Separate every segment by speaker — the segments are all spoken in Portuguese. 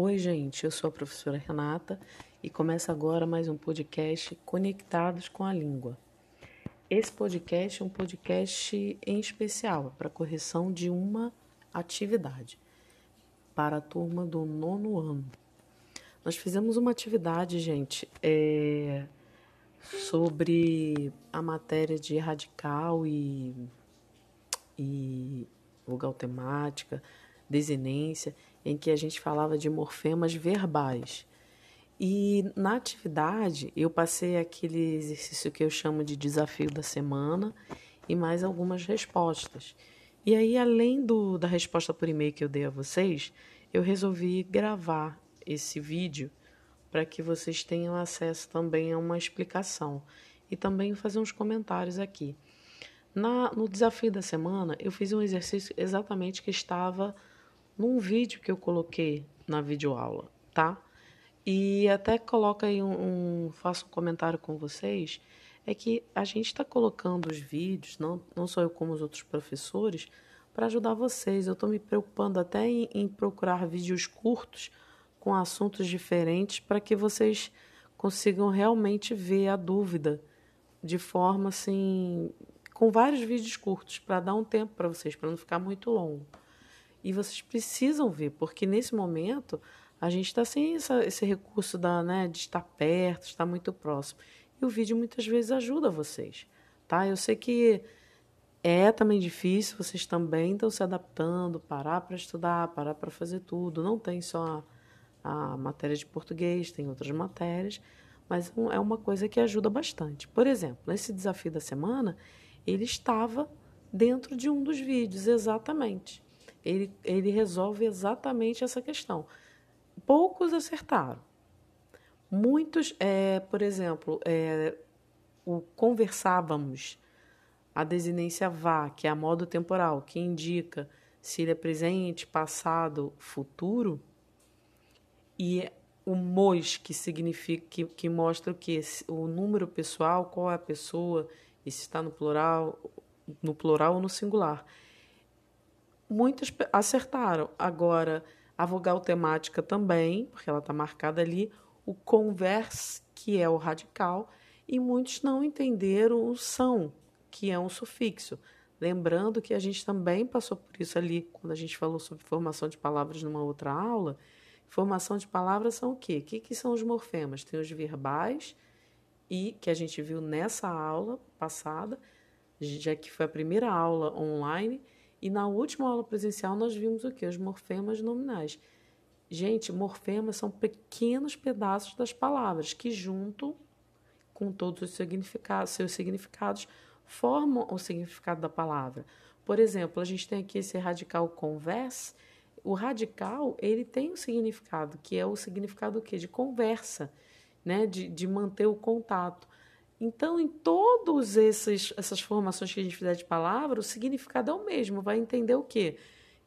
Speaker 1: Oi, gente, eu sou a professora Renata e começa agora mais um podcast Conectados com a Língua. Esse podcast é um podcast em especial para correção de uma atividade para a turma do nono ano. Nós fizemos uma atividade, gente, é, sobre a matéria de radical e, e vogal temática, desinência em que a gente falava de morfemas verbais. E na atividade eu passei aquele exercício que eu chamo de desafio da semana e mais algumas respostas. E aí, além do, da resposta por e-mail que eu dei a vocês, eu resolvi gravar esse vídeo para que vocês tenham acesso também a uma explicação e também fazer uns comentários aqui. Na, no desafio da semana, eu fiz um exercício exatamente que estava num vídeo que eu coloquei na videoaula, tá? E até coloca aí um, um faço um comentário com vocês, é que a gente está colocando os vídeos, não, não só eu como os outros professores, para ajudar vocês. Eu estou me preocupando até em, em procurar vídeos curtos com assuntos diferentes para que vocês consigam realmente ver a dúvida de forma assim, com vários vídeos curtos, para dar um tempo para vocês, para não ficar muito longo. E vocês precisam ver, porque nesse momento a gente está sem essa, esse recurso da, né, de estar perto, estar muito próximo. E o vídeo muitas vezes ajuda vocês, tá? Eu sei que é também difícil, vocês também estão se adaptando, parar para estudar, parar para fazer tudo. Não tem só a, a, matéria de português, tem outras matérias, mas é uma coisa que ajuda bastante. Por exemplo, nesse desafio da semana, ele estava dentro de um dos vídeos, exatamente ele, ele resolve exatamente essa questão. Poucos acertaram. Muitos, é, por exemplo, é, o conversávamos, a desinência vá, que é a modo temporal, que indica se ele é presente, passado, futuro, e o mos, que significa que, que mostra o que? O número pessoal, qual é a pessoa, e se está no plural, no plural ou no singular muitas acertaram. Agora, a vogal temática também, porque ela está marcada ali, o converse, que é o radical, e muitos não entenderam o são, que é um sufixo. Lembrando que a gente também passou por isso ali quando a gente falou sobre formação de palavras numa outra aula. Formação de palavras são o quê? O que, que são os morfemas? Tem os verbais, e que a gente viu nessa aula passada, já que foi a primeira aula online, e na última aula presencial nós vimos o que? Os morfemas nominais. Gente, morfemas são pequenos pedaços das palavras que, junto com todos os significados, seus significados, formam o significado da palavra. Por exemplo, a gente tem aqui esse radical converse. O radical ele tem um significado que é o significado quê? de conversa, né? de, de manter o contato. Então, em todas essas formações que a gente fizer de palavra, o significado é o mesmo. Vai entender o quê?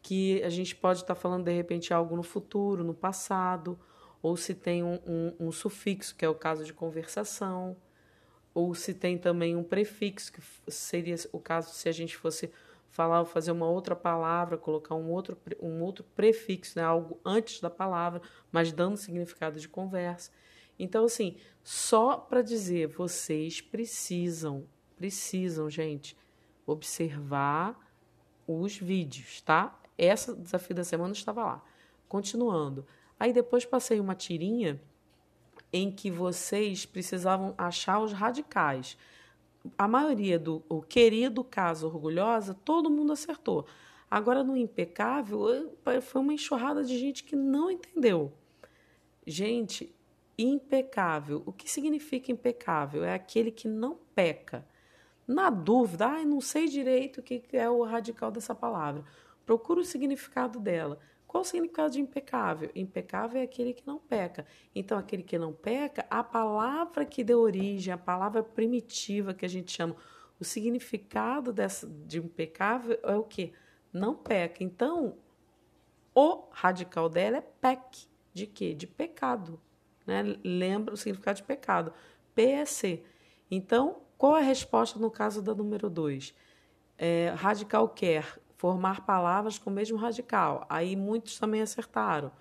Speaker 1: Que a gente pode estar falando, de repente, algo no futuro, no passado, ou se tem um, um, um sufixo, que é o caso de conversação, ou se tem também um prefixo, que seria o caso se a gente fosse falar, fazer uma outra palavra, colocar um outro, um outro prefixo, né? algo antes da palavra, mas dando significado de conversa. Então, assim, só para dizer, vocês precisam, precisam, gente, observar os vídeos, tá? Essa desafio da semana estava lá. Continuando. Aí depois passei uma tirinha em que vocês precisavam achar os radicais. A maioria do o querido caso orgulhosa, todo mundo acertou. Agora no impecável, foi uma enxurrada de gente que não entendeu. Gente, impecável. O que significa impecável? É aquele que não peca. Na dúvida, ah, não sei direito o que é o radical dessa palavra. Procura o significado dela. Qual o significado de impecável? Impecável é aquele que não peca. Então, aquele que não peca, a palavra que deu origem, a palavra primitiva que a gente chama, o significado dessa, de impecável é o que? Não peca. Então, o radical dela é pec. De quê? De pecado né? lembra o significado de pecado. PEC. Então, qual é a resposta no caso da número 2? É, radical quer formar palavras com o mesmo radical. Aí muitos também acertaram.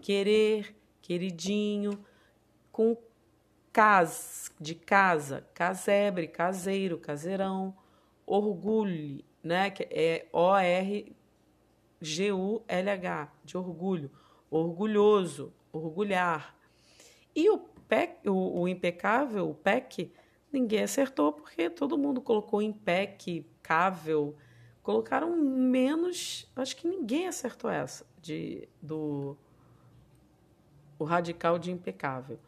Speaker 1: querer, queridinho, com cas, de casa, casebre, caseiro, caseirão, orgulho, né, que é O R G U L H, de orgulho, orgulhoso, orgulhar. E o PEC, o, o impecável, o PEC, ninguém acertou porque todo mundo colocou impecável. Colocaram menos, acho que ninguém acertou essa de do o radical de impecável.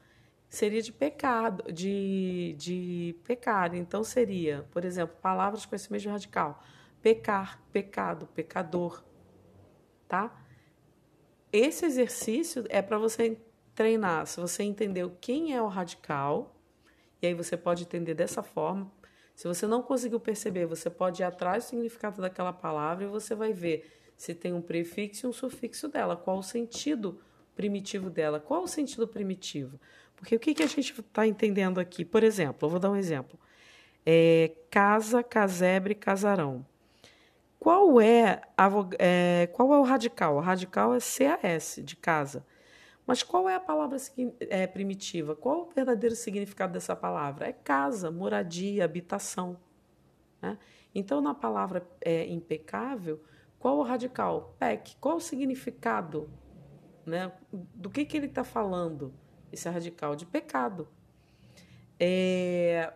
Speaker 1: Seria de pecado, de, de pecado. Então seria, por exemplo, palavras com esse mesmo radical. Pecar, pecado, pecador, tá? Esse exercício é para você treinar, se você entendeu quem é o radical, e aí você pode entender dessa forma. Se você não conseguiu perceber, você pode ir atrás do significado daquela palavra e você vai ver se tem um prefixo e um sufixo dela, qual o sentido primitivo dela, qual o sentido primitivo. Porque o que, que a gente está entendendo aqui? Por exemplo, eu vou dar um exemplo. É, casa, casebre, casarão. Qual é, a, é, qual é o radical? O radical é CAS, de casa. Mas qual é a palavra é, primitiva? Qual o verdadeiro significado dessa palavra? É casa, moradia, habitação. Né? Então, na palavra é, impecável, qual o radical? PEC. Qual o significado? Né? Do que, que ele está falando, esse radical? De pecado. É...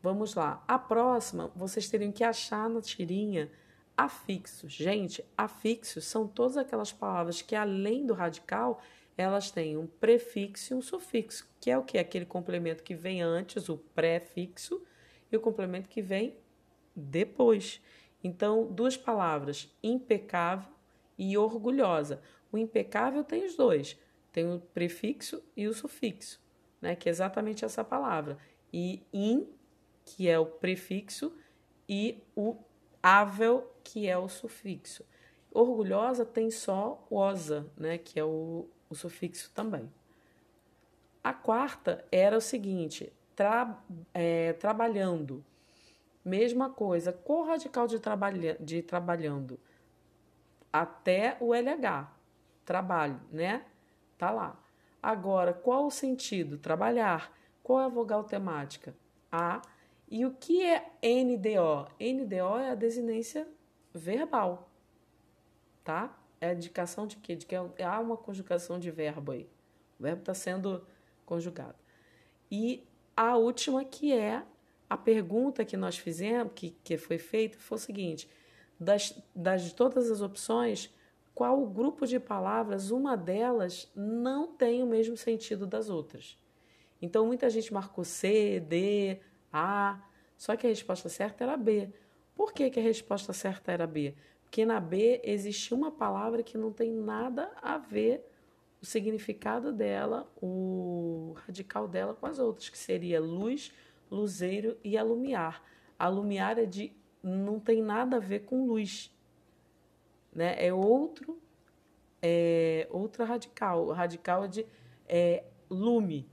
Speaker 1: Vamos lá. A próxima, vocês teriam que achar na tirinha afixos. Gente, afixos são todas aquelas palavras que, além do radical, elas têm um prefixo e um sufixo, que é o que? Aquele complemento que vem antes, o prefixo, e o complemento que vem depois. Então, duas palavras, impecável e orgulhosa. O impecável tem os dois, tem o prefixo e o sufixo, né? que é exatamente essa palavra. E in, que é o prefixo, e o ável, que é o sufixo. Orgulhosa tem só osa, né, que é o, o sufixo também. A quarta era o seguinte: tra, é, trabalhando. Mesma coisa, qual radical de, trabalha, de trabalhando? Até o LH, trabalho, né? Tá lá. Agora, qual o sentido? Trabalhar. Qual é a vogal temática? A e o que é NDO? NDO é a desinência verbal, tá? É a indicação de quê? De que há uma conjugação de verbo aí. O verbo está sendo conjugado. E a última que é a pergunta que nós fizemos, que, que foi feita, foi o seguinte: das, das de todas as opções, qual o grupo de palavras, uma delas não tem o mesmo sentido das outras? Então, muita gente marcou C, D, a, só que a resposta certa era B. Por que, que a resposta certa era B? Porque na B existe uma palavra que não tem nada a ver o significado dela, o radical dela com as outras, que seria luz, luzeiro e alumiar. Alumiar é de não tem nada a ver com luz, né? É outro é outra radical. O radical é de é, lume.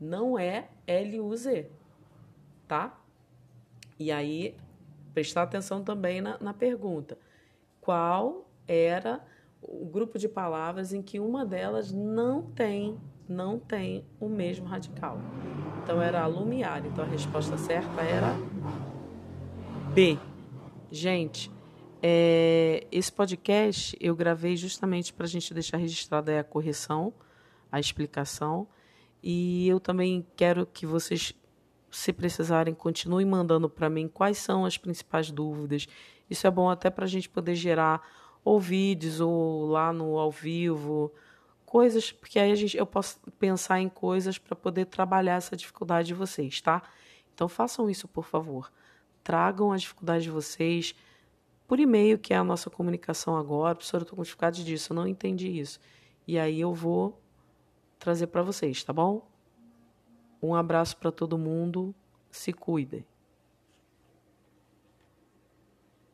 Speaker 1: Não é L-U-Z tá? E aí, prestar atenção também na, na pergunta. Qual era o grupo de palavras em que uma delas não tem, não tem o mesmo radical? Então, era alumiar. Então, a resposta certa era B. Gente, é, esse podcast eu gravei justamente para a gente deixar registrada a correção, a explicação. E eu também quero que vocês se precisarem, continuem mandando para mim quais são as principais dúvidas. Isso é bom até para a gente poder gerar ou vídeos ou lá no ao vivo, coisas, porque aí a gente, eu posso pensar em coisas para poder trabalhar essa dificuldade de vocês, tá? Então façam isso, por favor. Tragam as dificuldades de vocês por e-mail, que é a nossa comunicação agora. Professora, eu estou com dificuldade disso, eu não entendi isso. E aí eu vou trazer para vocês, tá bom? Um abraço para todo mundo. Se cuidem.